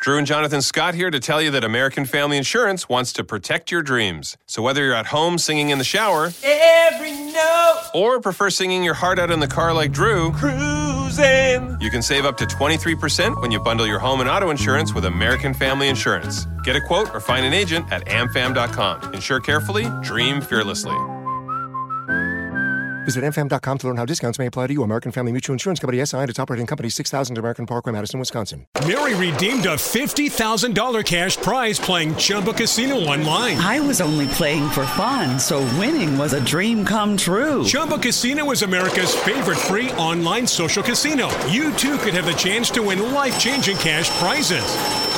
Drew and Jonathan Scott here to tell you that American Family Insurance wants to protect your dreams. So whether you're at home singing in the shower, Every note or prefer singing your heart out in the car like Drew, cruising. you can save up to 23% when you bundle your home and auto insurance with American Family Insurance. Get a quote or find an agent at amfam.com. Insure carefully, dream fearlessly. Visit amfam.com to learn how discounts may apply to you. American Family Mutual Insurance Company SI and its operating company 6000 American Parkway, Madison, Wisconsin. Mary redeemed a $50,000 cash prize playing Chumba Casino online. I was only playing for fun, so winning was a dream come true. Chumba Casino is America's favorite free online social casino. You too could have the chance to win life changing cash prizes.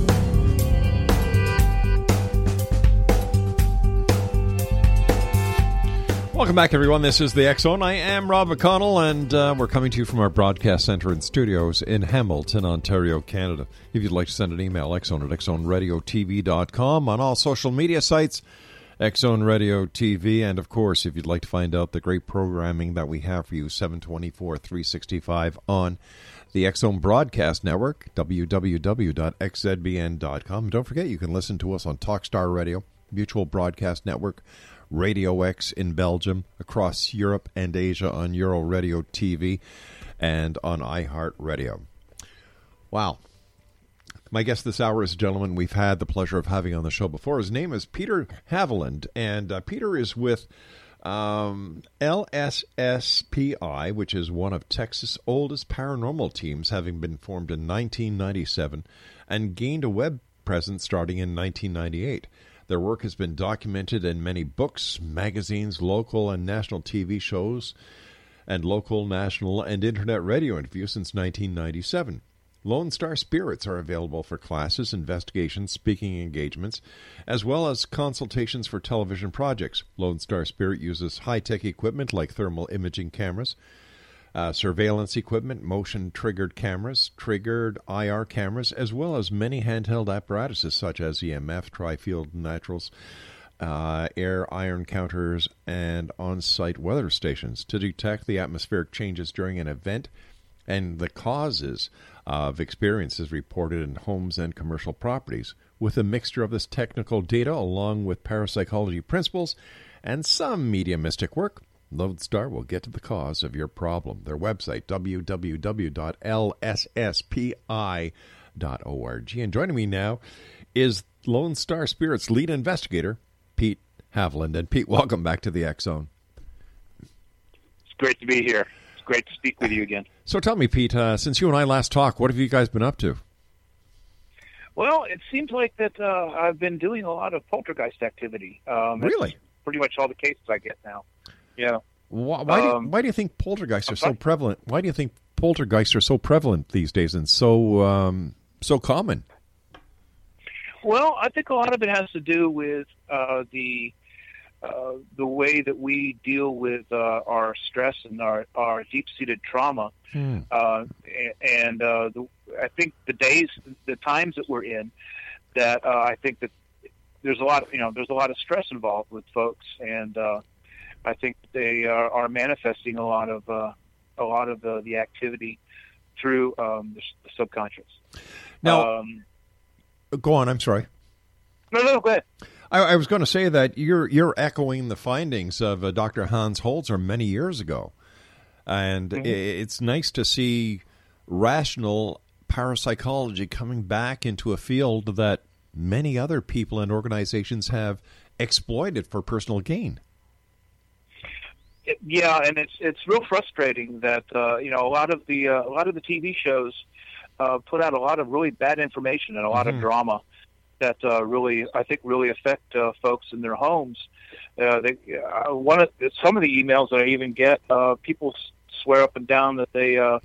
Welcome back, everyone. This is the Zone. I am Rob McConnell, and uh, we're coming to you from our broadcast center and studios in Hamilton, Ontario, Canada. If you'd like to send an email, xzone at xzoneradiotv.com on all social media sites, Xzone Radio TV, and of course, if you'd like to find out the great programming that we have for you, 724 365 on the Xzone Broadcast Network, www.xzbn.com. Don't forget, you can listen to us on Talkstar Radio, Mutual Broadcast Network, Radio X in Belgium, across Europe and Asia on Euro Radio TV, and on iHeartRadio. Wow. My guest this hour is a gentleman we've had the pleasure of having on the show before. His name is Peter Haviland, and uh, Peter is with um, LSSPI, which is one of Texas' oldest paranormal teams, having been formed in 1997 and gained a web presence starting in 1998. Their work has been documented in many books, magazines, local and national TV shows, and local, national, and internet radio interviews since 1997. Lone Star Spirits are available for classes, investigations, speaking engagements, as well as consultations for television projects. Lone Star Spirit uses high tech equipment like thermal imaging cameras, uh, surveillance equipment, motion triggered cameras, triggered IR cameras, as well as many handheld apparatuses such as EMF, tri-field naturals, uh, air ion counters, and on site weather stations to detect the atmospheric changes during an event and the causes of experiences reported in homes and commercial properties. With a mixture of this technical data along with parapsychology principles and some mediumistic work, Lone Star will get to the cause of your problem. Their website, www.lsspi.org. And joining me now is Lone Star Spirit's lead investigator, Pete Haviland. And Pete, welcome back to the X Zone. It's great to be here. It's great to speak with you again. So tell me, Pete, uh, since you and I last talked, what have you guys been up to? Well, it seems like that uh, I've been doing a lot of poltergeist activity. Um, Really? Pretty much all the cases I get now. Yeah. Why, why, do, you, Um, why do you think poltergeists are so prevalent? Why do you think poltergeists are so prevalent these days and so um, so common? Well, I think a lot of it has to do with uh, the uh, the way that we deal with uh, our stress and our, our deep seated trauma. Hmm. Uh, and uh, the, I think the days, the times that we're in, that uh, I think that there's a lot of you know there's a lot of stress involved with folks, and uh, I think they are, are manifesting a lot of uh, a lot of the, the activity through um, the, the subconscious. Now, um, go on. I'm sorry. no, no, go ahead. I, I was going to say that you're you're echoing the findings of uh, Dr. Hans Holzer many years ago, and Mhm. i it's nice to see rational parapsychology coming back into a field that many other people and organizations have exploited for personal gain. It- yeah, and it's it's real frustrating that uh, you know a lot of the uh, a lot of the TV shows uh, put out a lot of really bad information and a lot Mhm. of drama that uh, really I think really affect uh, folks in their homes. Uh, they, uh, one of some of the emails that I even get, uh, people swear up and down that they uh,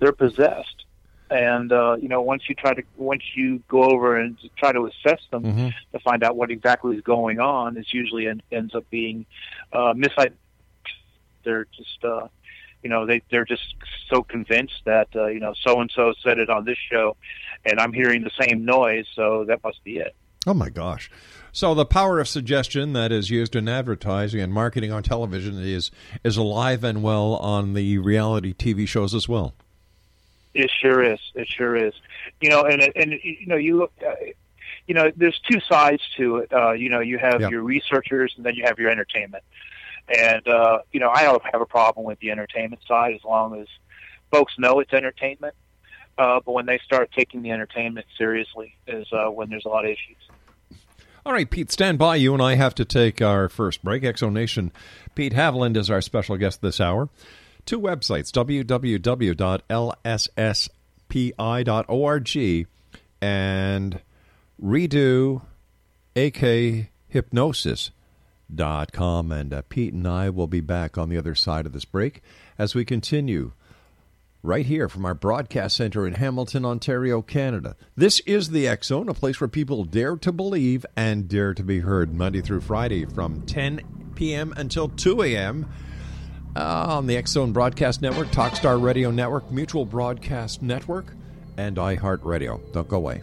they're possessed, and uh, you know once you try to once you go over and try to assess them Mm-hmm. to find out what exactly is going on, it usually en- ends up being uh, misidentified they're just uh you know they they're just so convinced that uh, you know so and so said it on this show and I'm hearing the same noise so that must be it. Oh my gosh. So the power of suggestion that is used in advertising and marketing on television is is alive and well on the reality TV shows as well. it sure is. It sure is. You know and and you know you look uh, you know there's two sides to it. Uh you know you have your researchers and then you have your entertainment and uh you know I don't have a problem with the entertainment side as long as folks know it's entertainment uh but when they start taking the entertainment seriously is uh when there's a lot of issues All right, Pete, stand by. You and I have to take our first break. Exonation. Pete Haviland is our special guest this hour. Two websites, www.lsspi.org and redo ak hypnosis.com. And uh, Pete and I will be back on the other side of this break as we continue right here from our broadcast center in Hamilton, Ontario, Canada. This is the X Zone, a place where people dare to believe and dare to be heard Monday through Friday from 10 p.m. until 2 a.m. uh, on the X Zone Broadcast Network, Talkstar Radio Network, Mutual Broadcast Network, and iHeartRadio. Don't go away.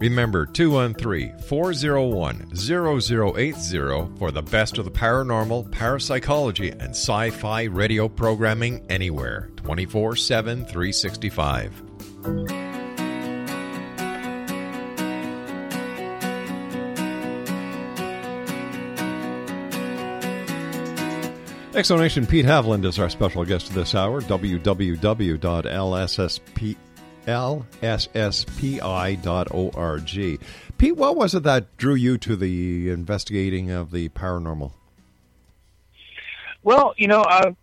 Remember 213 401 0080 for the best of the paranormal, parapsychology, and sci fi radio programming anywhere 24 7 365. Exonation Pete Haviland is our special guest this hour. www.lsspi lsspi.org. Pete, what was it that drew you to the investigating of the paranormal? Well, you know, I,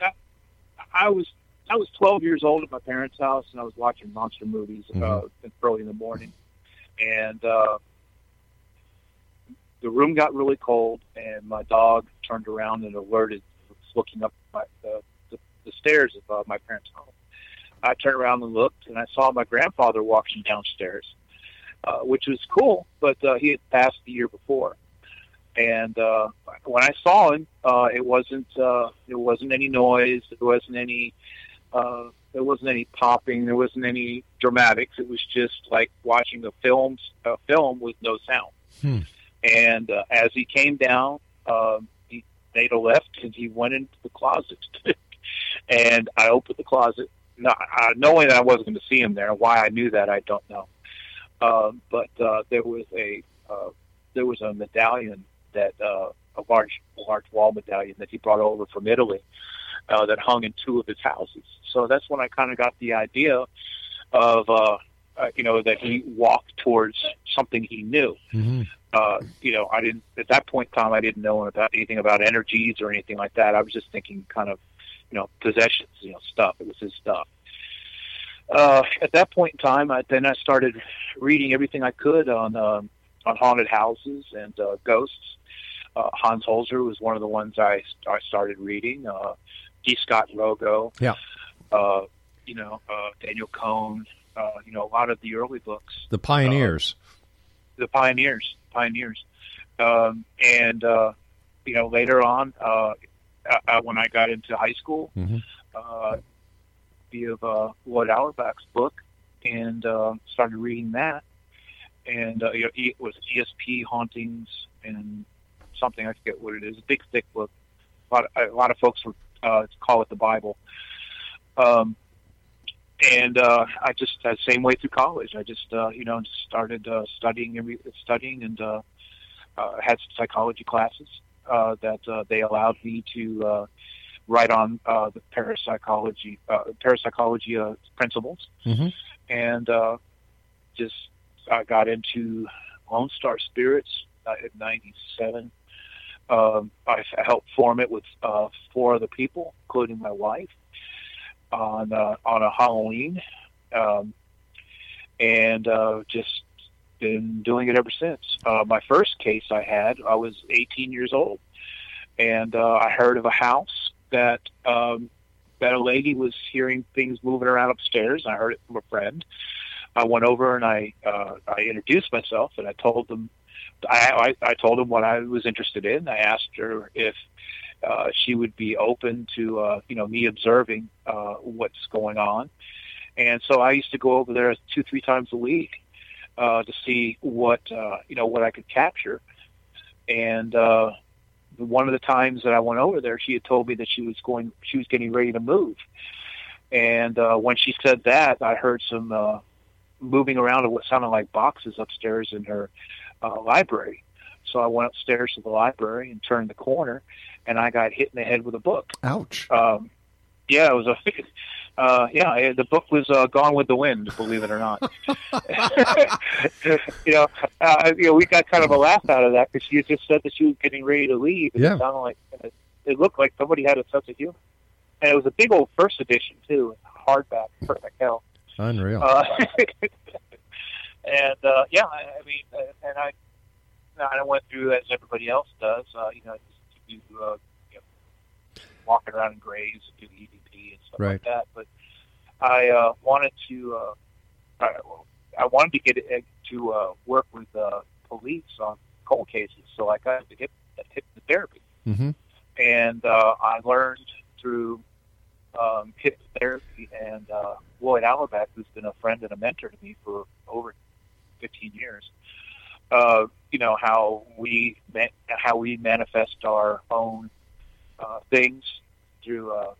I, was I was 12 years old at my parents' house, and I was watching monster movies uh, Mhm. early in the morning, and uh, the room got really cold, and my dog turned around and alerted, was looking up my, the, the, the stairs of uh, my parents' home. I turned around and looked, and I saw my grandfather walking downstairs, uh, which was cool, but uh, he had passed the year before. And uh, when I saw him, uh, it wasn't uh, there wasn't any noise, there wasn't any uh, there wasn't any popping, there wasn't any dramatics. It was just like watching a film a film with no sound. Hmm. And uh, as he came down, um, he made a left and he went into the closet. and I opened the closet, not, uh, knowing that I wasn't going to see him there. Why I knew that, I don't know. Um, but uh, there was a uh, there was a medallion that uh, a large large wall medallion that he brought over from Italy uh, that hung in two of his houses. So that's when I kind of got the idea of uh, uh, you know that he walked towards something he knew. Mm-hmm. Uh, you know, I didn't at that point in time. I didn't know about anything about energies or anything like that. I was just thinking kind of you know possessions, you know, stuff. It was his stuff. Uh, at that point in time, I, then I started reading everything I could on um, on haunted houses and uh, ghosts. Uh, Hans Holzer was one of the ones I I started reading. Uh, D. Scott Rogo, Yeah. uh, you know, uh, Daniel Cohen, uh, you know, a lot of the early books The pioneers. the pioneers, pioneers, um, and uh, you know later on uh, uh, when I got into high school, Mhm. uh, via uh, Loyd Auerbach's book, and uh, started reading that, and uh, you know, it was ESP hauntings and something I forget what it is, a big thick book. A lot, of, a lot of folks would uh, call it the Bible. Um, and uh, I just uh, same way through college. I just uh, you know started uh, studying studying and uh, uh, had some psychology classes uh, that uh, they allowed me to uh, write on uh, the parapsychology uh, parapsychology uh, principles, Mm-hmm. and uh, just I got into Lone Star Spirits uh, at '97. Um, I helped form it with uh, four other people, including my wife, on uh, on a Halloween, um, and uh, just been doing it ever since. Uh, my first case I had, I was 18 years old, and uh, I heard of a house that um, that a lady was hearing things moving around upstairs. I heard it from a friend. I went over and I uh, I introduced myself and I told them I, I I told them what I was interested in. I asked her if uh, she would be open to uh, you know me observing uh, what's going on, and so I used to go over there two three times a week uh, to see what uh, you know what I could capture, and uh, one of the times that I went over there, she had told me that she was going she was getting ready to move, and uh, when she said that, I heard some uh, moving around of what sounded like boxes upstairs in her uh, library. So I went upstairs to the library and turned the corner, and I got hit in the head with a book. Ouch. Um, yeah, it was a. Uh, yeah, the book was uh, Gone with the Wind, believe it or not. you know, uh, you know, we got kind of a laugh out of that because she just said that she was getting ready to leave. And Yeah. It sounded like it looked like somebody had a sense of humor, and it was a big old first edition too, hardback, perfect hell. Unreal. Uh, and uh, yeah, I, I mean, uh, and I, I went through as everybody else does. Uh, you know, to do, uh, you know, walking around in graves and do the and stuff Right. like that. But I uh, wanted to, uh, I, I wanted to get it, to uh, work with uh, police on cold cases, so I got into hip, hypnotherapy mm-hmm. and uh, I learned through um, hypnotherapy and uh, Loyd Auerbach, who's been a friend and a mentor to me for over 15 years. Uh, you know how we ma- how we manifest our own uh, things through uh,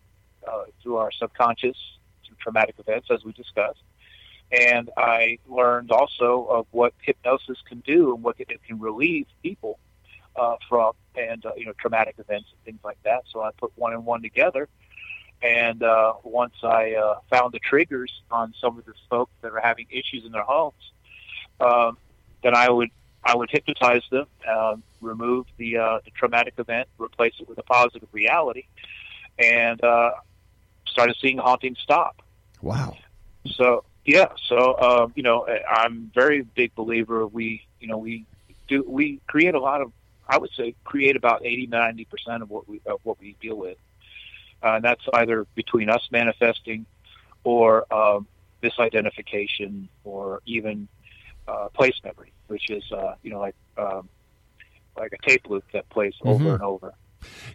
uh, through our subconscious, through traumatic events, as we discussed. And I learned also of what hypnosis can do and what it can relieve people uh, from and uh, you know traumatic events and things like that. So I put one and one together, And uh, once I found the triggers on some of the folks that are having issues in their homes, um, then I would I would hypnotize them, uh, remove the uh, the traumatic event, replace it with a positive reality, and started seeing hauntings stop. Wow. So yeah, so um, you know, I'm very big believer. We you know we do we create a lot of I would say create about 80 90 percent of what we of what we deal with, uh, and that's either between us manifesting or um, misidentification or even uh, place memory, which is uh, you know like um, like a tape loop that plays over Mhm. and over.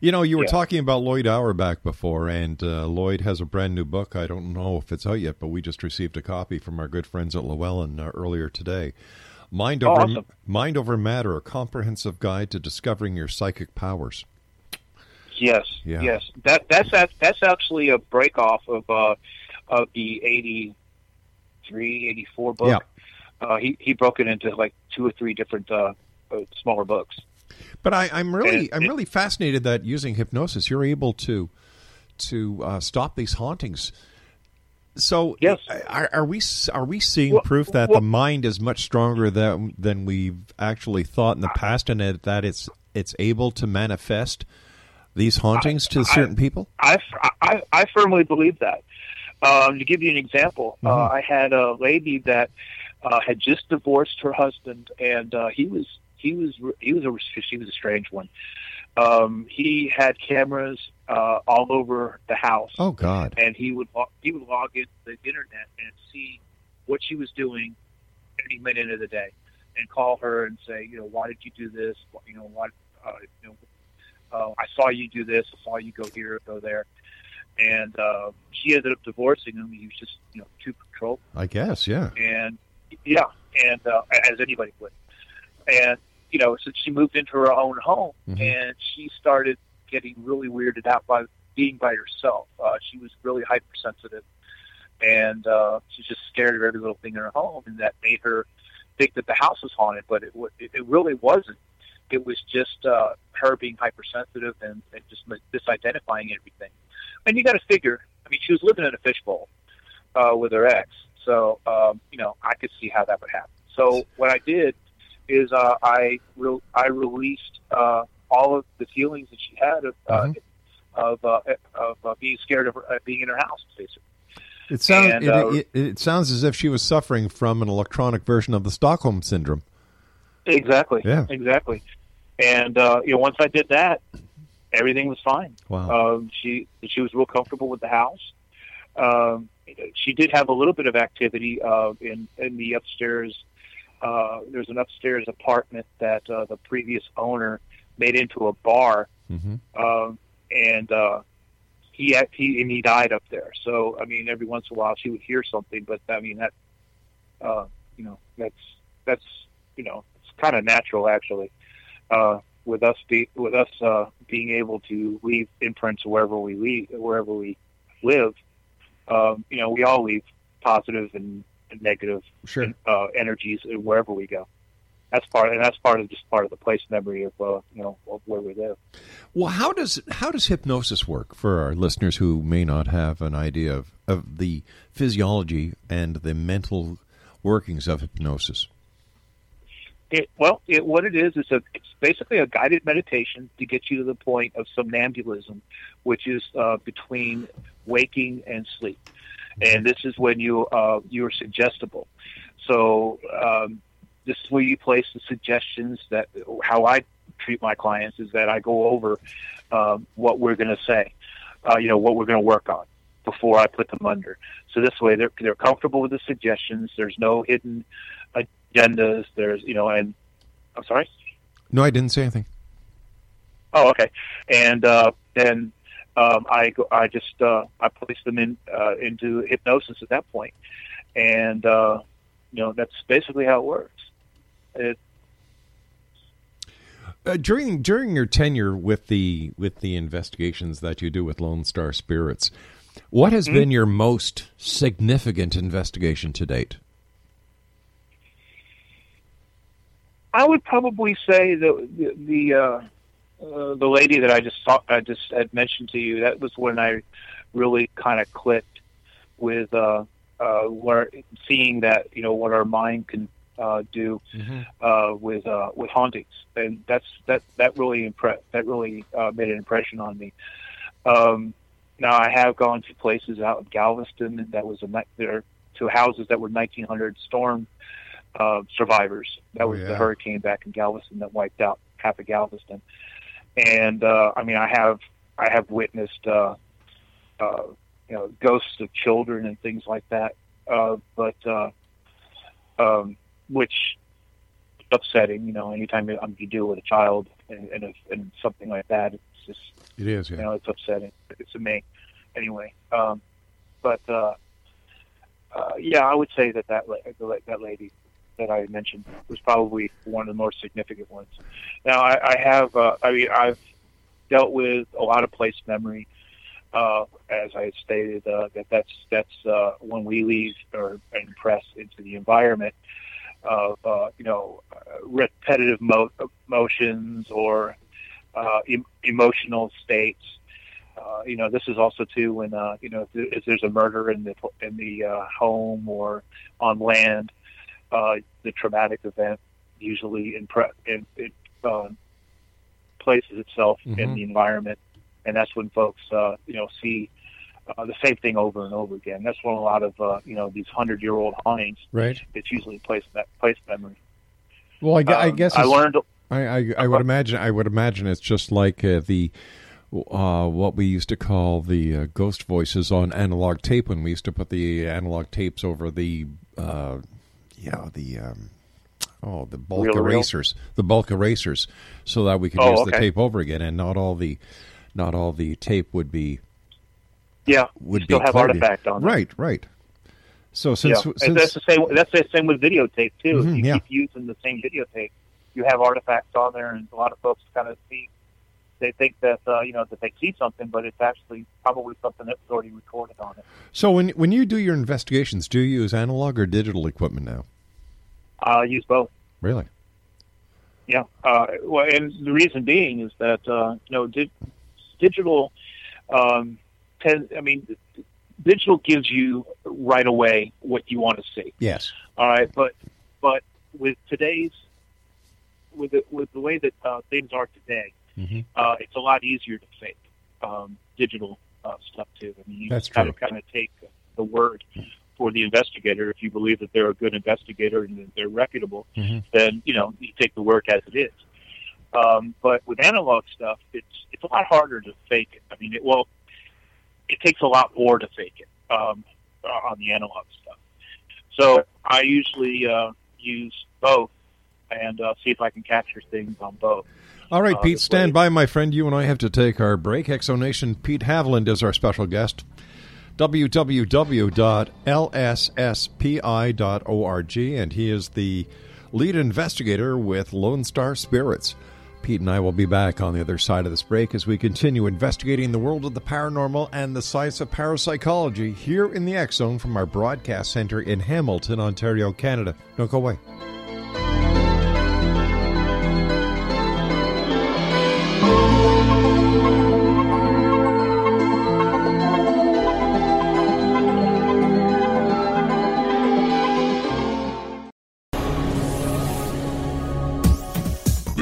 You know, you were Yeah. talking about Loyd Auerbach before, and uh, Loyd has a brand new book. I don't know if it's out yet, but we just received a copy from our good friends at Llewellyn uh, earlier today. Mind Oh, over awesome. Mind over Matter: A Comprehensive Guide to Discovering Your Psychic Powers. Yes, Yeah. yes. That that's that's actually a break off of uh, of the 83, 84 book. Yeah. Uh, he he broke it into like two or three different uh, uh, smaller books. But I, I'm really, I'm really fascinated that using hypnosis, you're able to to uh, stop these hauntings. So, Yes. are, are we are we seeing Well- proof that well- the mind is much stronger than than we've actually thought in the past, and that it's it's able to manifest these hauntings to I- certain people? I, I, I firmly believe that. Um, to give you an example, uh, Mhm. I had a lady that uh, had just divorced her husband, and uh, he was he was he was a she was a strange one. Um, he had cameras uh, all over the house. Oh God! and he would log, he would log into the internet and see what she was doing any minute of the day, and call her and say, you know, why did you do this? You know, why, uh, you know, uh, I saw you do this. I saw you go here, go there, and uh, she ended up divorcing him. He was just, you know, too control, I guess, yeah. and yeah, and uh, as anybody would, and you know, so she moved into her own home, Mhm. and she started getting really weirded out by being by herself. Uh, she was really hypersensitive, and uh, she's just scared of every little thing in her home, and that made her think that the house was haunted. But it it, it really wasn't. It was just uh, her being hypersensitive and, and just misidentifying everything. And you got to figure. I mean, she was living in a fishbowl uh, with her ex, so um, you know I could see how that would happen. So what I did is uh, I re- I released uh, all of the feelings that she had of uh, Mhm. of uh, of uh, being scared of her, uh, being in her house, basically. It sounds And, it, it, it sounds as if she was suffering from an electronic version of the Stockholm syndrome. Exactly. Yeah. Exactly. And uh, you know, once I did that, everything was fine. Wow. Um, she she was real comfortable with the house. Um, she did have a little bit of activity uh, in in the upstairs. Uh, there's an upstairs apartment that uh, the previous owner made into a bar, hmm um, and uh, he, had, he and he died up there. So I mean, every once in a while she would hear something, but I mean that uh, you know that's that's you know it's kind of natural actually. Uh, with us be, with us uh, being able to leave imprints wherever we leave, wherever we live, um, you know, we all leave positive and negative Sure. uh, energies wherever we go. That's part, and that's part of just part of the place memory of uh, you know of where we live. Well, how does how does hypnosis work for our listeners who may not have an idea of, of the physiology and the mental workings of hypnosis? It, well, it, what it is is a it's basically a guided meditation to get you to the point of somnambulism, which is uh, between waking and sleep, and this is when you uh, you are suggestible. So um, this is where you place the suggestions. That how I treat my clients is that I go over um, what we're going to say, uh, you know, what we're going to work on before I put them under. So this way they're they're comfortable with the suggestions. There's no hidden agendas. There's you know, and I'm sorry. No, I didn't say anything. Oh, okay. And uh, then um, I I just uh, I place them in uh, into hypnosis at that point, and uh, you know that's basically how it works. It, Uh, during during your tenure with the with the investigations that you do with Lone Star Spirits, what has Mhm. been your most significant investigation to date? I would probably say the the the, uh, uh, the lady that I just saw, I just had mentioned to you. That was when I really kind of clicked with uh, uh, where seeing that you know what our mind can uh, do uh, with uh, with hauntings, and that's that that really impressed that really uh, made an impression on me. Um, now I have gone to places out in Galveston that was a night there to houses that were 1900 storm uh, survivors. That Oh, was yeah. the hurricane back in Galveston that wiped out half of Galveston. And uh, I mean, I have I have witnessed uh, uh, you know ghosts of children and things like that. Uh, but uh, um, which upsetting, you know, anytime you, um, you deal with a child and and, if, and something like that, it's just It is, you yeah. know, it's upsetting. It's to me, anyway. Um, but uh, uh, yeah, I would say that that la- that lady that I mentioned was probably one of the more significant ones. Now, I, I have, uh, I mean, I've dealt with a lot of place memory. Uh, as I stated, uh, that that's that's uh, when we leave or impress into the environment of uh, you know repetitive mo- motions or uh, em- emotional states. Uh, you know, this is also too when you know if, there- if there's a murder in the in the home or on land, uh, the traumatic event usually impre- in, it uh, places itself in Mhm. the environment, and that's when folks uh, you know see uh, the same thing over and over again. That's when a lot of uh, you know these hundred year old hauntings. Right. It's usually place that place memory. Well, I, I Um, guess I learned. I, I, I would imagine. I would imagine it's just like uh, the uh, what we used to call the uh, ghost voices on analog tape when we used to put the analog tapes over the uh, yeah the um, oh the bulk reel? erasers the bulk erasers so that we could Oh, use okay. the tape over again and not all the not all the tape would be Yeah, would still be have artifact on right right so since, yeah. since that's the same. That's the same with videotape too. Mhm, If you yeah. keep using the same videotape, you have artifacts on there, and a lot of folks kind of see. They think that uh, you know that they see something, but it's actually probably something that's already recorded on it. so when when you do your investigations do you use analog or digital equipment now I use both. really Yeah. Uh, well, and the reason being is that uh, you know di- digital. Um, tend, I mean, digital gives you right away what you want to see. yes All right, but but with today's with the, with the way that uh, things are today, Mhm. uh, it's a lot easier to fake um, digital uh, stuff too. I mean, you That's kind of kind of take the word for the investigator if you believe that they're a good investigator and that they're reputable. Mhm. Then you know you take the work as it is. Um, but with analog stuff, it's it's a lot harder to fake it. I mean, it, well, it takes a lot more to fake it um, uh, on the analog stuff. So I usually uh, use both and uh, see if I can capture things on both. All right, Uh, Pete, stand way- by, my friend. You and I have to take our break. Exonation Pete Haviland is our special guest. www.lsspi.org, and he is the lead investigator with Lone Star Spirits. Pete and I will be back on the other side of this break as we continue investigating the world of the paranormal and the science of parapsychology here in the X Zone from our broadcast center in Hamilton, Ontario, Canada. Don't go away.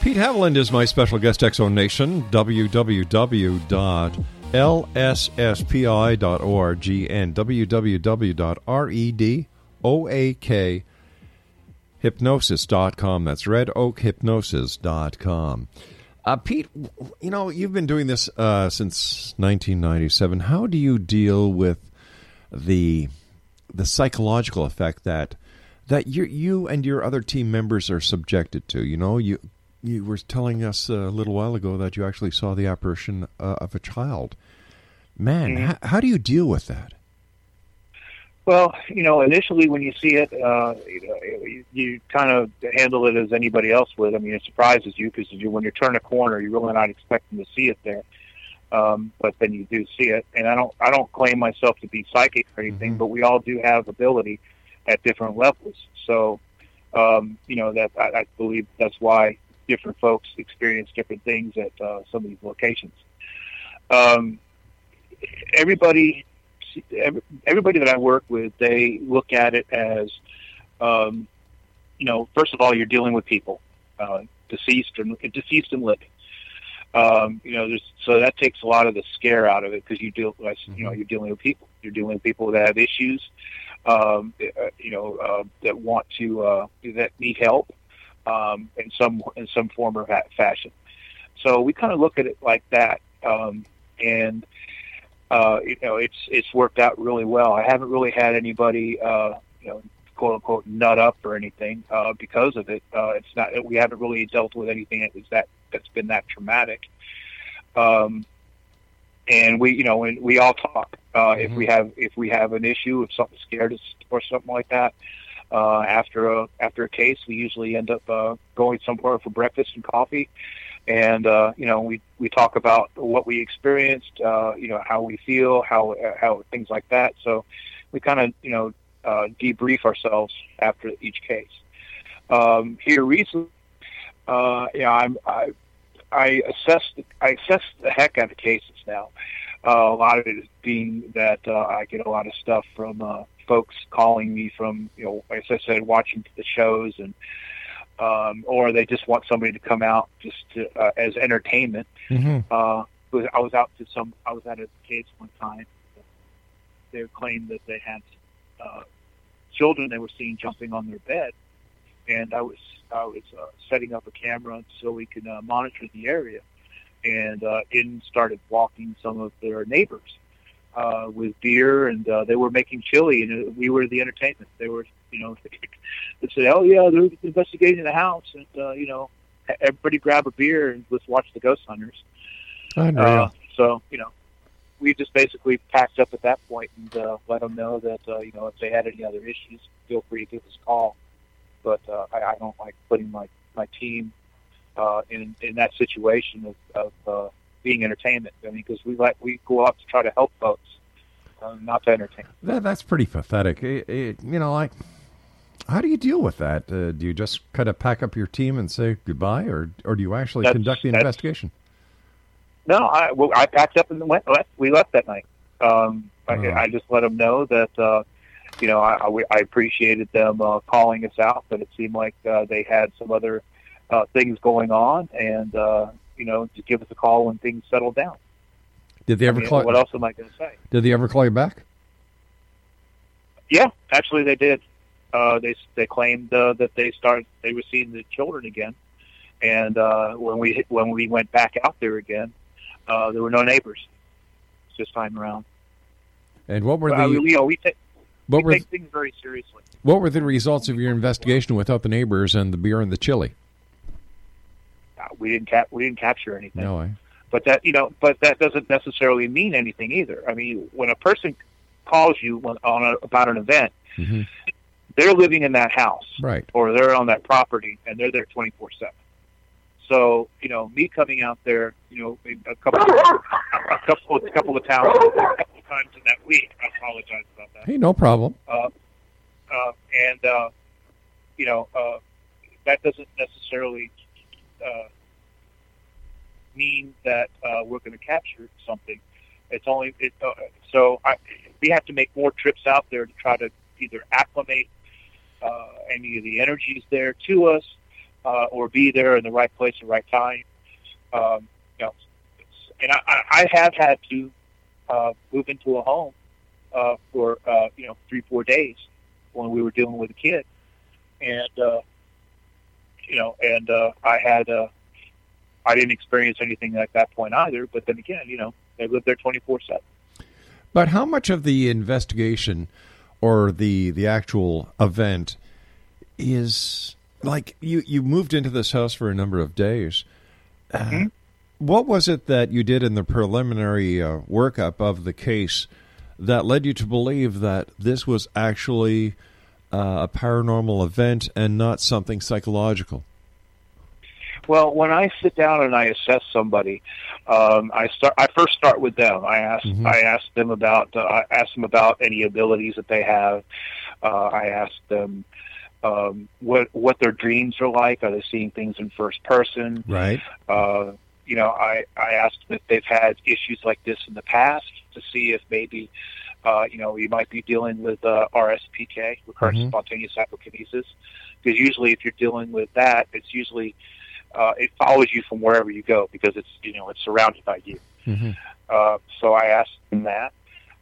Pete Haviland is my special guest, Exo Nation. www.lsspi.org and www.redoakhypnosis.com. That's redoakhypnosis.com. Uh, Pete, you know, you've been doing this uh, since 1997. How do you deal with the the psychological effect that that you you and your other team members are subjected to? You know, you you were telling us a little while ago that you actually saw the apparition uh, of a child. Man, Mhm. h- how do you deal with that? Well, you know, initially when you see it, uh, you, know, you, kind of handle it as anybody else would. I mean, it surprises you because you, when you turn a corner, you're really not expecting to see it there. Um, but then you do see it, and I don't, I don't claim myself to be psychic or anything, but we all do have ability at different levels. So, um, you know, that I, I believe that's why different folks experience different things at uh, some of these locations. Um, everybody every- everybody that I work with, they look at it as, um, you know, first of all, you're dealing with people, uh, deceased and deceased and living. Um, you know, there's, so that takes a lot of the scare out of it because you deal, you know, you're dealing with people. You're dealing with people that have issues, um, uh, you know, uh, that want to uh, that need help um, in some in some form or fa- fashion. So we kind of look at it like that, um, and uh, you know, it's it's worked out really well. I haven't really had anybody, uh, you know, quote unquote, nut up or anything uh, because of it. Uh, it's not we haven't really dealt with anything that was that that's been that traumatic. Um, and we, you know, and we all talk. Uh, If we have if we have an issue, if something scared us or something like that, uh, after a after a case, we usually end up uh, going somewhere for breakfast and coffee and uh, you know we we talk about what we experienced, uh, you know how we feel, how how things like that. So we kind of you know uh, debrief ourselves after each case. Um, here recently, uh, you know I'm I I assess I assess the heck out of cases now. Uh, a lot of it is being that uh, I get a lot of stuff from uh, folks calling me from you know as I said watching the shows and um, or they just want somebody to come out just to, uh, as entertainment. Mhm. Uh, I was out to some. I was at a case one time. They claimed that they had uh, children they were seeing jumping on their bed, and I was I was uh, setting up a camera so we could uh, monitor the area, and uh, in started walking some of their neighbors uh, with beer, and uh, they were making chili, and uh, we were the entertainment. They were, you know, they said, "Oh yeah, they're investigating the house," and uh, you know, everybody grab a beer and let's watch the ghost hunters. Unreal. Uh, so you know, we just basically packed up at that point and uh, let them know that uh, you know if they had any other issues, feel free to give us a call. But uh, I, I don't like putting my my team uh, in in that situation of, of uh, being entertainment. I mean, because we like we go out to try to help folks, uh, not to entertain. That, that's pretty pathetic. It- it- you know, like, how do you deal with that? Uh, do you just kind of pack up your team and say goodbye, or or do you actually That's- conduct the investigation? No, I well, I packed up and went. Left, we left that night. Um, Oh. I, I just let them know that uh, you know I, I, I appreciated them uh, calling us out, but it seemed like uh, they had some other uh, things going on, and uh, you know just give us a call when things settle down. Did they I ever mean, call? What else am I going to say? Did they ever call you back? Yeah, actually they did. Uh, they they claimed uh, that they started they were seeing the children again, and uh, when we when we went back out there again, uh, there were no neighbors this time around. And what were I the mean, you know, we take what we were take things very seriously. what were the results of your investigation without the neighbors and the beer and the chili? We didn't cap we didn't capture anything. No, I. But that you know, but that doesn't necessarily mean anything either. I mean, when a person calls you when, on a, about an event, Mhm. they're living in that house, Right. or they're on that property, and they're there twenty four seven. So you know, me coming out there, you know, a couple, a couple, a couple of towns, a couple times in that week. I apologize about that. Hey, no problem. Uh, uh, and uh, you know, uh, that doesn't necessarily uh, mean that uh, we're going to capture something. It's only it, uh, so I, we have to make more trips out there to try to either acclimate uh, any of the energies there to us, uh, or be there in the right place at the right time. Um, you know, and I, I have had to uh, move into a home uh, for uh, you know three four days when we were dealing with a kid, and uh, you know, and uh, I had uh, I didn't experience anything at that point either. But then again, you know, they lived there twenty four seven. But how much of the investigation or the the actual event is like you you moved into this house for a number of days. Uh, what was it that you did in the preliminary uh, workup of the case that led you to believe that this was actually uh, a paranormal event and not something psychological? Well, when I sit down and I assess somebody, um, I start. I first start with them. I ask. Mhm. I ask them about. Uh, I ask them about any abilities that they have. Uh, I ask them um, what what their dreams are like. Are they seeing things in first person? Right. Uh, you know, I I asked them if they've had issues like this in the past to see if maybe. Uh, you know, you might be dealing with uh, RSPK, recurrent Mhm. spontaneous psychokinesis, because usually if you're dealing with that, it's usually uh, it follows you from wherever you go because it's you know it's surrounded by you. Mhm. Uh, so I asked them that.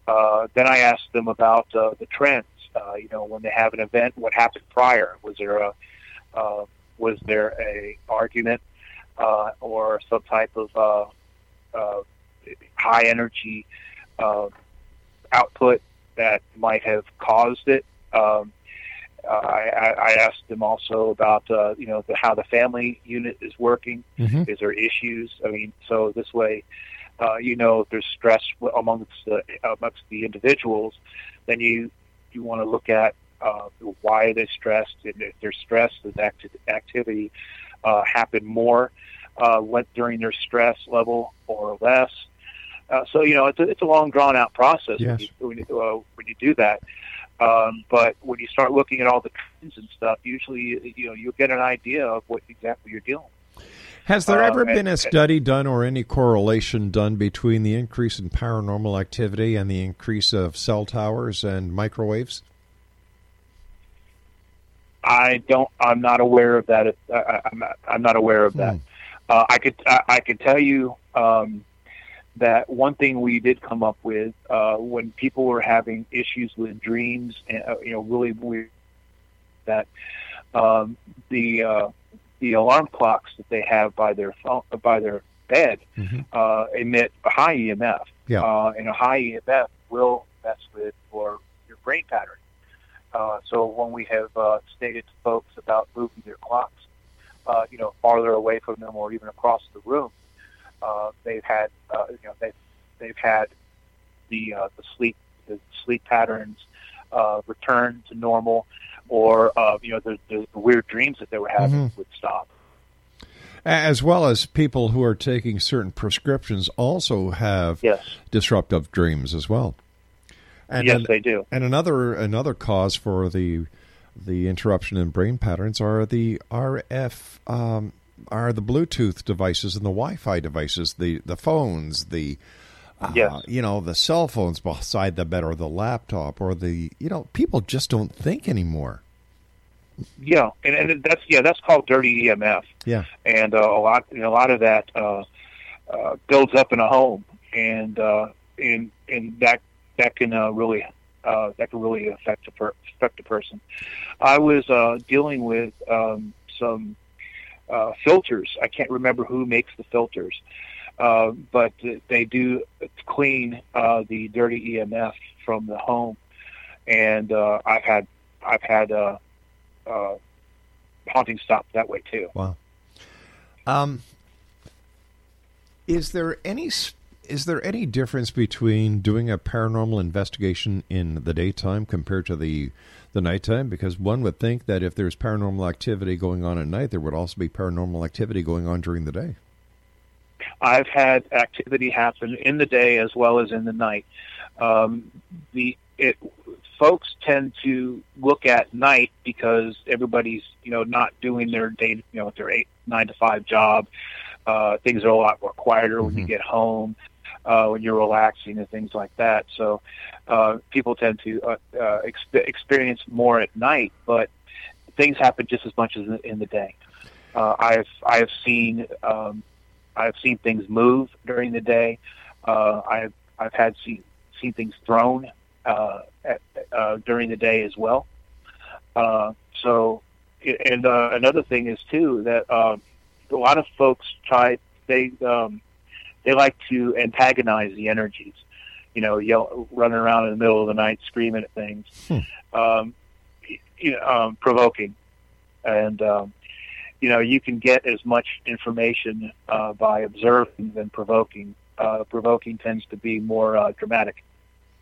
Uh, then I asked them about uh, the trends. Uh, you know, when they have an event, what happened prior? Was there a uh, was there a argument uh, or some type of uh, uh, high energy uh, output that might have caused it? Um, uh, I, I asked them also about uh, you know the, how the family unit is working. Mhm. Is there issues? I mean, so this way, uh, you know, if there's stress amongst the amongst the individuals, then you you want to look at uh, why are they stressed, and if they're stressed, does acti- activity uh, happen more uh, went during their stress level or less? Uh, so you know, it's a, it's a long drawn out process Yes. when you when you, uh, when you do that. Um, but when you start looking at all the trends and stuff, usually you, know you'll get an idea of what exactly you're dealing. with. Has there Uh, ever and- been a study done or any correlation done between the increase in paranormal activity and the increase of cell towers and microwaves? I don't. I'm not aware of that. I, I- I'm not. I'm not aware of that. Uh, I could. I, I could tell you um, that one thing we did come up with uh, when people were having issues with dreams, and, uh, you know, really weird. That um, the uh, the alarm clocks that they have by their phone, by their bed Mhm. uh, emit a high EMF. Yeah. Uh, and a high EMF will mess with or your brain pattern. Uh, so when we have uh, stated to folks about moving their clocks, uh, you know, farther away from them or even across the room, uh, they've had, uh, you know, they've they've had the uh, the sleep the sleep patterns uh, return to normal, or uh, you know, the, the, the weird dreams that they were having Mhm. would stop. As well as people who are taking certain prescriptions also have Yes. disruptive dreams as well. And yes, an- they do. And another another cause for the the interruption in brain patterns are the RF um, are the Bluetooth devices and the Wi-Fi devices, the the phones, the uh, Yes. you know the cell phones beside the bed or the laptop or the you know people just don't think anymore. Yeah, and, and that's yeah, that's called dirty EMF. Yeah. and uh, a lot you know, a lot of that uh, uh, builds up in a home, and uh, and and that that can uh, really uh, that can really affect a per- affect a person. I was uh, dealing with um, some uh, filters. I can't remember who makes the filters, uh, but they do clean uh, the dirty EMF from the home, and uh, I've had I've had uh, uh, haunting stop that way too. Wow. Um, is there any is there any difference between doing a paranormal investigation in the daytime compared to the the nighttime? Because one would think that if there's paranormal activity going on at night, there would also be paranormal activity going on during the day. I've had activity happen in the day as well as in the night. Um, the it, folks tend to look at night because everybody's you know not doing their day you know their eight nine to five job. Uh, things are a lot more quieter when you get home, uh, when you're relaxing and things like that. So uh, people tend to uh, uh, exp- experience more at night, but things happen just as much as in, in the day. Uh, I've I've seen um, I've seen things move during the day. Uh, I've I've had seen seen things thrown uh, at, uh, during the day as well. Uh, so, and uh, another thing is too that uh, a lot of folks try they um, they like to antagonize the energies. You know, yell, running around in the middle of the night screaming at things, um, you know, um, provoking, and um, you know you can get as much information uh, by observing than provoking. Uh, provoking tends to be more uh, dramatic,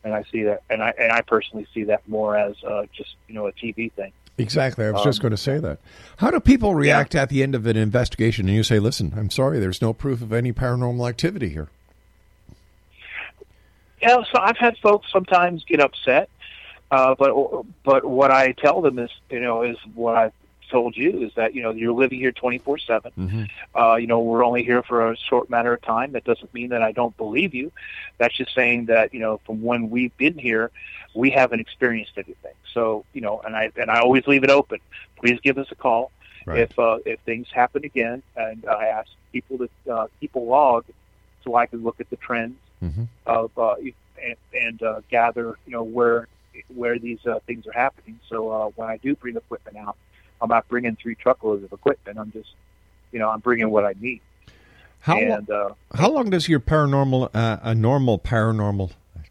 and I see that, and I and I personally see that more as uh, just you know a TV thing. Exactly. I was just Um, going to say that. How do people react at the end of an investigation and you say, listen, I'm sorry, there's no proof of any paranormal activity here? Yeah, so I've had folks sometimes get upset, uh, but but what I tell them is, you know, is what I told you is that you know you're living here 24 seven. Mm-hmm. Uh, you know, we're only here for a short matter of time. That doesn't mean that I don't believe you. That's just saying that you know from when we've been here, we haven't experienced anything. So you know, and I and I always leave it open. Please give us a call Right. if uh, if things happen again, and I ask people to uh, keep a log so I can look at the trends Mm-hmm. of uh, and, and uh, gather you know where where these uh, things are happening. So uh, when I do bring equipment out, I'm not bringing three truckloads of equipment. I'm just you know I'm bringing what I need. How, and uh, how long does your paranormal, uh, a normal paranormal,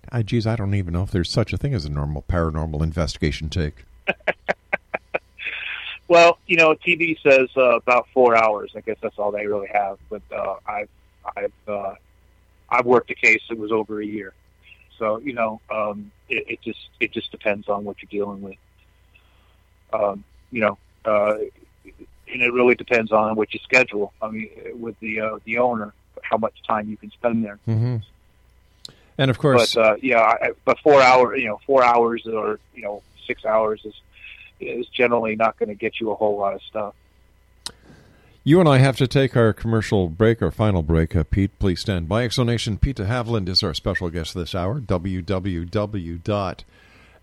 uh, geez, I don't even know if there's such a thing as a normal paranormal investigation take? well, you know, TV says uh, about four hours. I guess that's all they really have. But uh, I've I've uh, I've worked a case that was over a year. So you know, um, it, it just it just depends on what you're dealing with. Um, you know, uh, and it really depends on what you schedule. I mean, with the uh, the owner, how much time you can spend there. Mm-hmm. And of course, But uh, yeah, I, but four hours, you know, four hours or you know six hours is is generally not going to get you a whole lot of stuff. You and I have to take our commercial break, our final break. Uh, Pete, please stand by. X Zone Nation Pete Haviland is our special guest this hour.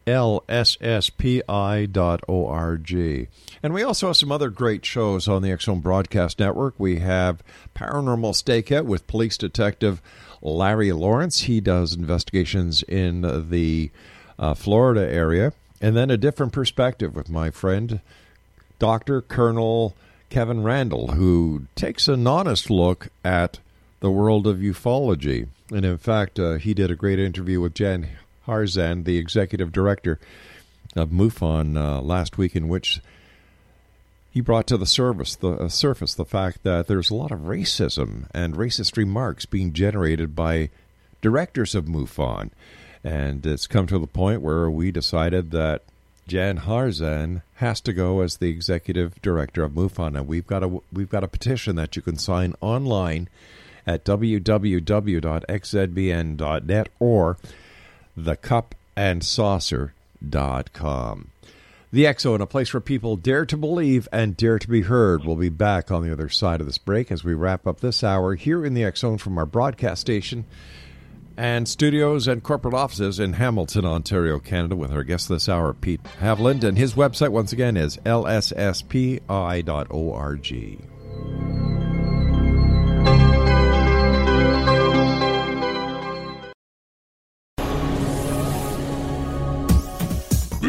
www.lsspi.org. And we also have some other great shows on the X Zone Broadcast Network. We have Paranormal Stakeout with police detective Larry Lawrence. He does investigations in the uh, Florida area. And then a different perspective with my friend, Dr. Colonel Kevin Randle, who takes an honest look at the world of ufology. And in fact, uh, he did a great interview with Jan Harzan, the executive director of MUFON, uh, last week, in which he brought to the surface the uh, surface the fact that there's a lot of racism and racist remarks being generated by directors of MUFON. And it's come to the point where we decided that Jan Harzan has to go as the executive director of MUFON, and we've got a we've got a petition that you can sign online at www.xzbn.net or thecupandsaucer.com. The X Zone, a place where people dare to believe and dare to be heard. We'll be back on the other side of this break as we wrap up this hour here in the X Zone from our broadcast station and studios and corporate offices in Hamilton, Ontario, Canada, with our guest this hour, Pete Haviland. And his website, once again, is lsspi.org.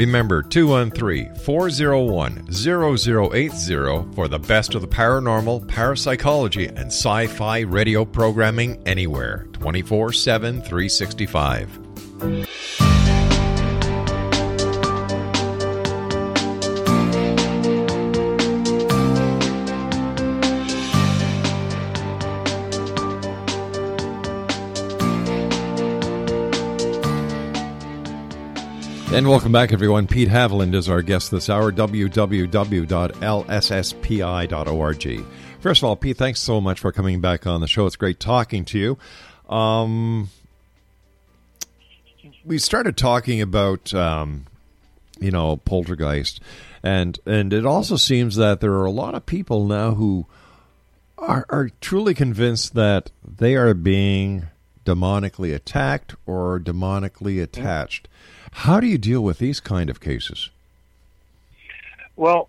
Remember 213 401 0080 for the best of the paranormal, parapsychology, and sci fi radio programming anywhere 24 7 365. And welcome back, everyone. Pete Haviland is our guest this hour, www.lsspi.org. First of all, Pete, thanks so much for coming back on the show. It's great talking to you. Um, we started talking about, um, you know, poltergeist, and and it also seems that there are a lot of people now who are, are truly convinced that they are being demonically attacked or demonically attached. How do you deal with these kind of cases? Well,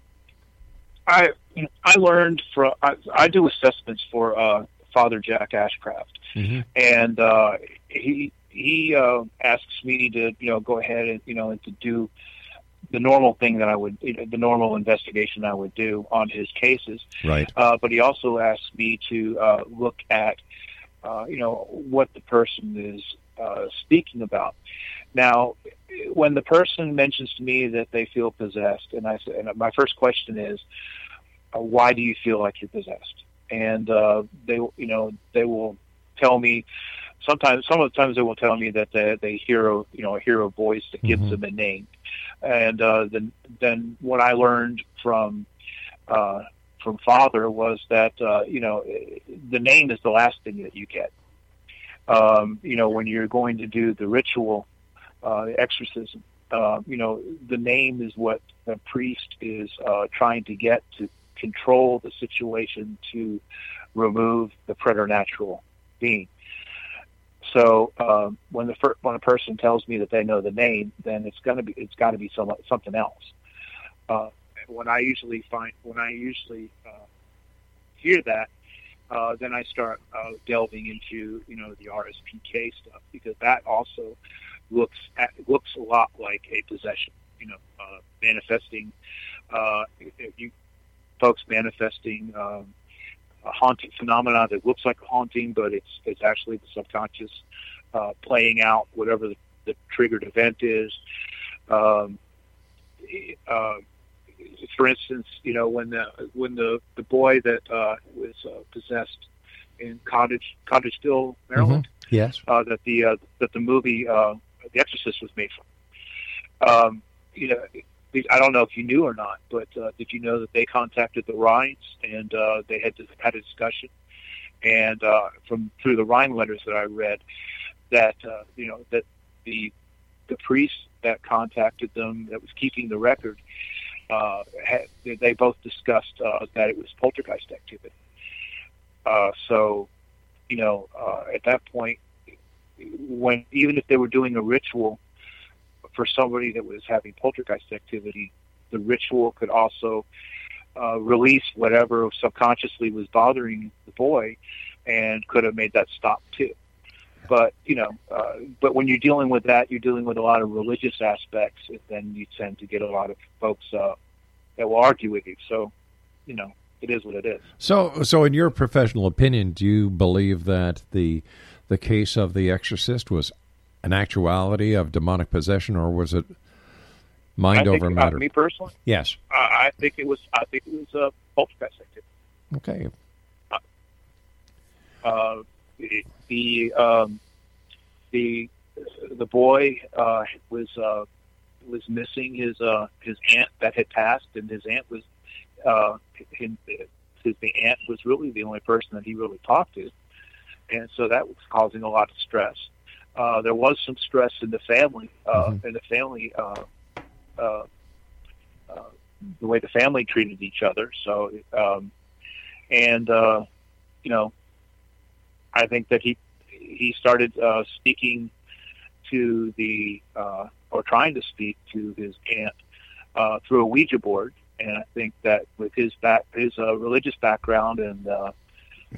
I I learned from I, I do assessments for uh, Father Jack Ashcraft, Mm-hmm. and uh, he he uh, asks me to you know go ahead and you know and to do the normal thing that I would you know, the normal investigation I would do on his cases. Right. Uh, but he also asks me to uh, look at uh, you know what the person is uh, speaking about. Now, when the person mentions to me that they feel possessed, and I say, and my first question is, uh, why do you feel like you're possessed? And uh, they, you know, they will tell me. Sometimes, some of the times, they will tell me that they, they hear a, you know, hear a voice that gives Mhm. them a name. And uh, then, then what I learned from uh, from Father was that uh, you know the name is the last thing that you get. Um, you know, when you're going to do the ritual uh, exorcism. Uh, you know, the name is what the priest is uh, trying to get to control the situation to remove the preternatural being. So um, when the fir- when a person tells me that they know the name, then it's gonna be it's got to be some, something else. Uh, when I usually find when I usually uh, hear that, uh, then I start uh, delving into you know the RSPK stuff because that also looks at, looks a lot like a possession. You know, uh, manifesting uh, you folks manifesting um, a haunting phenomena that looks like a haunting, but it's it's actually the subconscious uh, playing out whatever the, the triggered event is. Um, uh, for instance, you know when the when the the boy that uh, was uh, possessed in Cottage Cottageville, Maryland, Yes. uh, that the uh, that the movie uh, The Exorcist was made from. Um, you know, I don't know if you knew or not, but uh, did you know that they contacted the Rhines and uh, they had had a discussion, and uh, from through the Rhine letters that I read, that uh, you know that the the priest that contacted them that was keeping the record, uh, had, they both discussed uh, that it was poltergeist activity. Uh, so, you know, uh, at that point, when even if they were doing a ritual for somebody that was having poltergeist activity, the ritual could also uh, release whatever subconsciously was bothering the boy, and could have made that stop too. But you know, uh, but when you're dealing with that, you're dealing with a lot of religious aspects, and then you tend to get a lot of folks uh, that will argue with you. So, you know, it is what it is. So, so in your professional opinion, do you believe that the the case of the Exorcist was an actuality of demonic possession, or was it mind think, over uh, matter? me personally, yes. I I think it was. I think it was uh, poltergeist activity. Okay. uh, the the, um, the the boy uh, was uh, was missing his uh, his aunt that had passed, and his aunt was uh, his, his the aunt was really the only person that he really talked to, and so that was causing a lot of stress. Uh, there was some stress in the family, uh, in the family, uh, uh, uh, the way the family treated each other. So, um, and uh, you know, I think that he he started uh, speaking to the uh, or trying to speak to his aunt uh, through a Ouija board, and I think that with his back his uh, religious background and uh,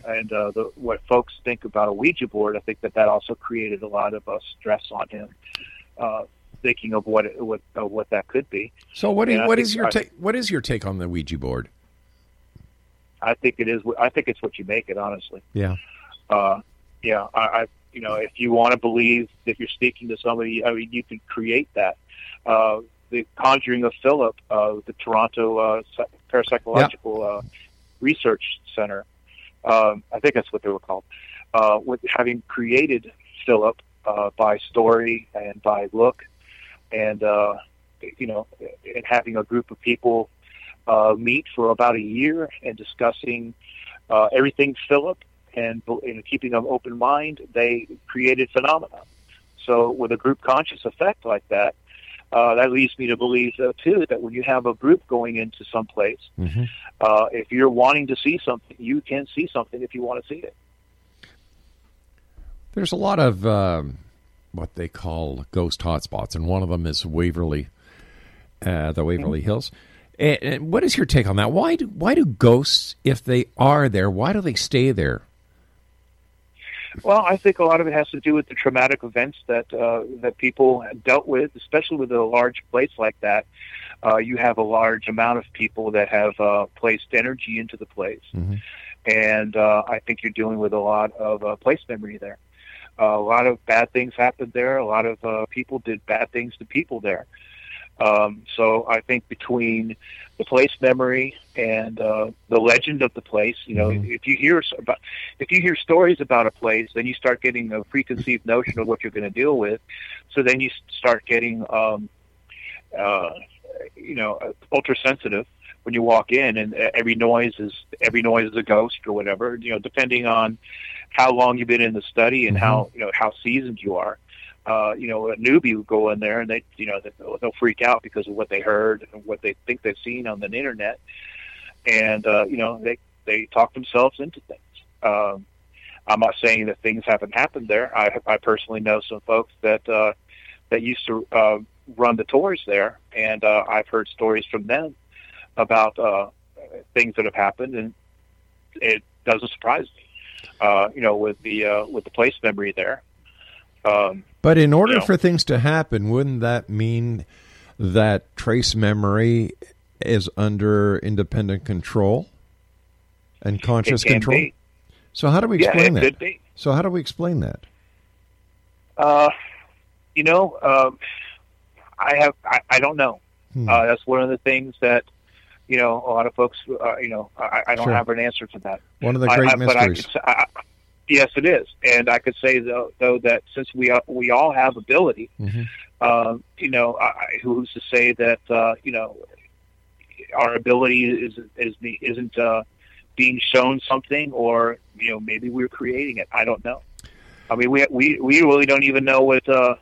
and uh, the, what folks think about a Ouija board, I think that that also created a lot of uh, stress on him. Uh, thinking of what it, what of what that could be. So what I what is your I- take? What is your take on the Ouija board? I think it is. I think it's what you make it. Honestly, Yeah. uh, yeah. I, I you know if you want to believe that you're speaking to somebody, I mean you can create that. Uh, the Conjuring of Philip, uh, the Toronto uh, Psy- Parapsychological uh, Research Center. Um, I think that's what they were called. Uh, with having created Philip uh, by story and by look, and uh, you know, and having a group of people uh, meet for about a year and discussing uh, everything Philip and, and keeping an open mind, they created phenomena. So with a group conscious effect like that, uh, that leads me to believe uh, too that when you have a group going into some place, Mm-hmm. uh, if you're wanting to see something, you can see something if you want to see it. There's a lot of um, what they call ghost hotspots, and one of them is Waverly, uh, the Waverly Hills. And, and what is your take on that? Why do why do ghosts, if they are there, why do they stay there? Well, I think a lot of it has to do with the traumatic events that uh, that people dealt with, especially with a large place like that. Uh, you have a large amount of people that have uh, placed energy into the place, and uh, I think you're dealing with a lot of uh, place memory there. Uh, a lot of bad things happened there. A lot of uh, people did bad things to people there. Um, so I think between the place memory and uh, the legend of the place, you know, if you hear about, if you hear stories about a place, then you start getting a preconceived notion of what you're going to deal with. So then you start getting, um, uh, you know, ultra sensitive when you walk in, and every noise is every noise is a ghost or whatever. You know, depending on how long you've been in the study and how you know how seasoned you are uh, you know, a newbie would go in there and they, you know, they'll, they'll freak out because of what they heard and what they think they've seen on the internet, and uh, you know, they they talk themselves into things. Um, I'm not saying that things haven't happened there. I, I personally know some folks that uh, that used to uh, run the tours there, and uh, I've heard stories from them about uh, things that have happened, and it doesn't surprise me. Uh, you know, with the uh, with the place memory there. Um, But in order you know. for things to happen, wouldn't that mean that trace memory is under independent control and conscious control? be. So how do we Yeah, explain it that? So how do we explain that? Uh, you know, um, I have I, I don't know. Hmm. Uh, that's one of the things that you know a lot of folks. Uh, you know, I, I don't Sure. have an answer to that. One of the great I, but mysteries. I, I- yes, it is, and I could say though, though that since we are, we all have ability, Mhm. um, you know, I, who's to say that uh, you know our ability is is isn't uh, being shown something, or you know maybe we're creating it. I don't know. I mean, we we we really don't even know what uh,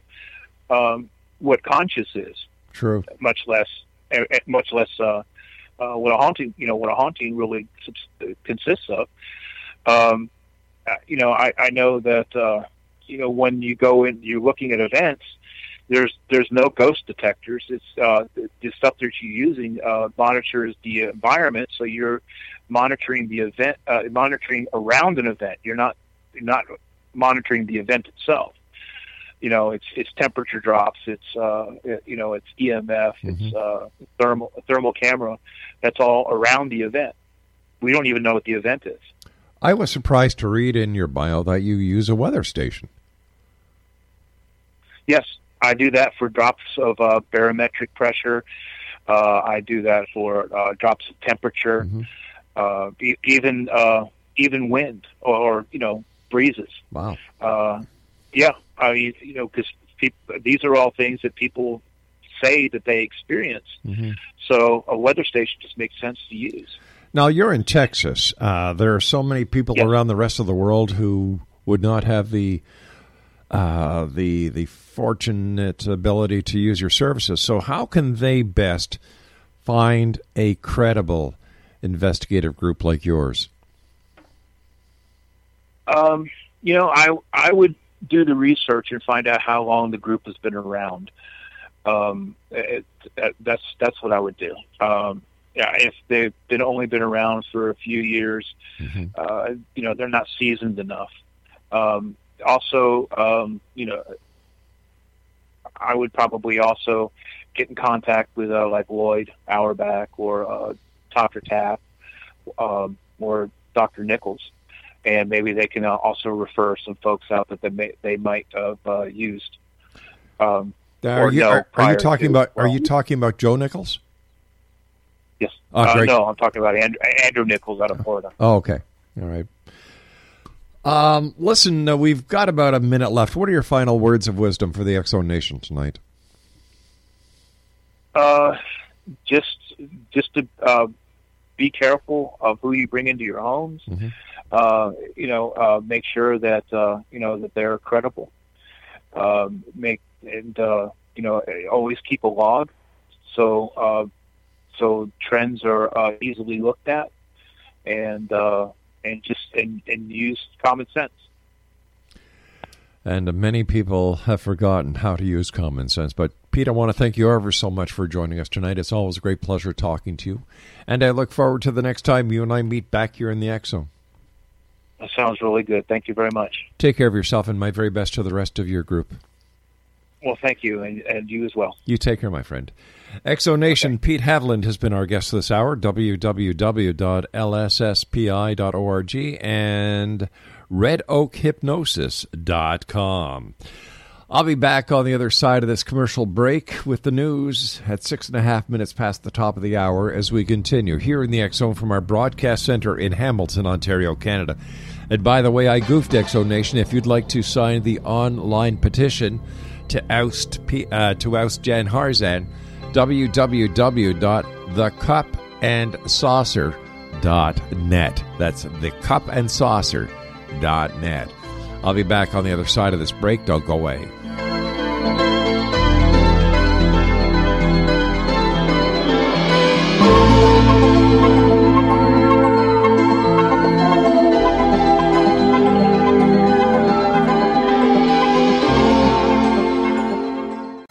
um, what conscious is, True. much less eh, eh, much less uh, uh, what a haunting you know what a haunting really subs- consists of. Um, uh, you know, I, I know that uh, you know when you go in, you're looking at events. There's there's no ghost detectors. It's uh, the, the stuff that you're using uh, monitors the environment, so you're monitoring the event, uh, monitoring around an event. You're not you're not monitoring the event itself. You know, it's it's temperature drops. It's uh, you know, it's EMF. It's uh, thermal thermal camera. That's all around the event. We don't even know what the event is. I was surprised to read in your bio that you use a weather station. Yes, I do that for drops of uh, barometric pressure. Uh, I do that for uh, drops of temperature, uh, e- even uh, even wind or, or you know breezes. Wow. Uh, yeah, I mean you know because these are all things that people say that they experience. Mhm. So a weather station just makes sense to use. Now you're in Texas. Uh, there are so many people Yes. around the rest of the world who would not have the uh, the the fortunate ability to use your services. So how can they best find a credible investigative group like yours? Um, you know, I I would do the research and find out how long the group has been around. Um, it, that, that's that's what I would do. Um, if they've been only been around for a few years, uh, you know, they're not seasoned enough. Um, also, um, you know, I would probably also get in contact with uh, like Loyd Auerbach or uh, Dr. Taft um, or Dr. Nichols, and maybe they can uh, also refer some folks out that they may, they might have uh, used. Um, Are you, are, are you talking to- about? Are you talking about Joe Nickell? Yes. Oh, uh, no, I'm talking about Andrew, Andrew Nichols out of Florida. Oh, okay. All right. Um, listen, uh, we've got about a minute left. What are your final words of wisdom for the X Zone Nation tonight? Uh, just just to uh, be careful of who you bring into your homes. Uh, you know, uh, make sure that uh, you know that they're credible. Um, make and uh, you know always keep a log, so uh, so trends are uh, easily looked at, and uh, and just and, and use common sense. And many people have forgotten how to use common sense. But Pete, I want to thank you ever so much for joining us tonight. It's always a great pleasure talking to you, and I look forward to the next time you and I meet back here in the X Zone. That sounds really good. Thank you very much. Take care of yourself, and my very best to the rest of your group. Well, thank you, and, and you as well. You take care, my friend. X Zone Nation, Pete Haviland has been our guest this hour. www.lsspi.org and redoakhypnosis.com. I'll be back on the other side of this commercial break with the news at six and a half minutes past the top of the hour as we continue here in the Zone from our broadcast center in Hamilton, Ontario, Canada. And by the way, I goofed X Zone Nation. If you'd like to sign the online petition to oust uh, to oust Jan Harzan, www.thecupandsaucer.net. That's thecupandsaucer.net. I'll be back on the other side of this break. Don't go away.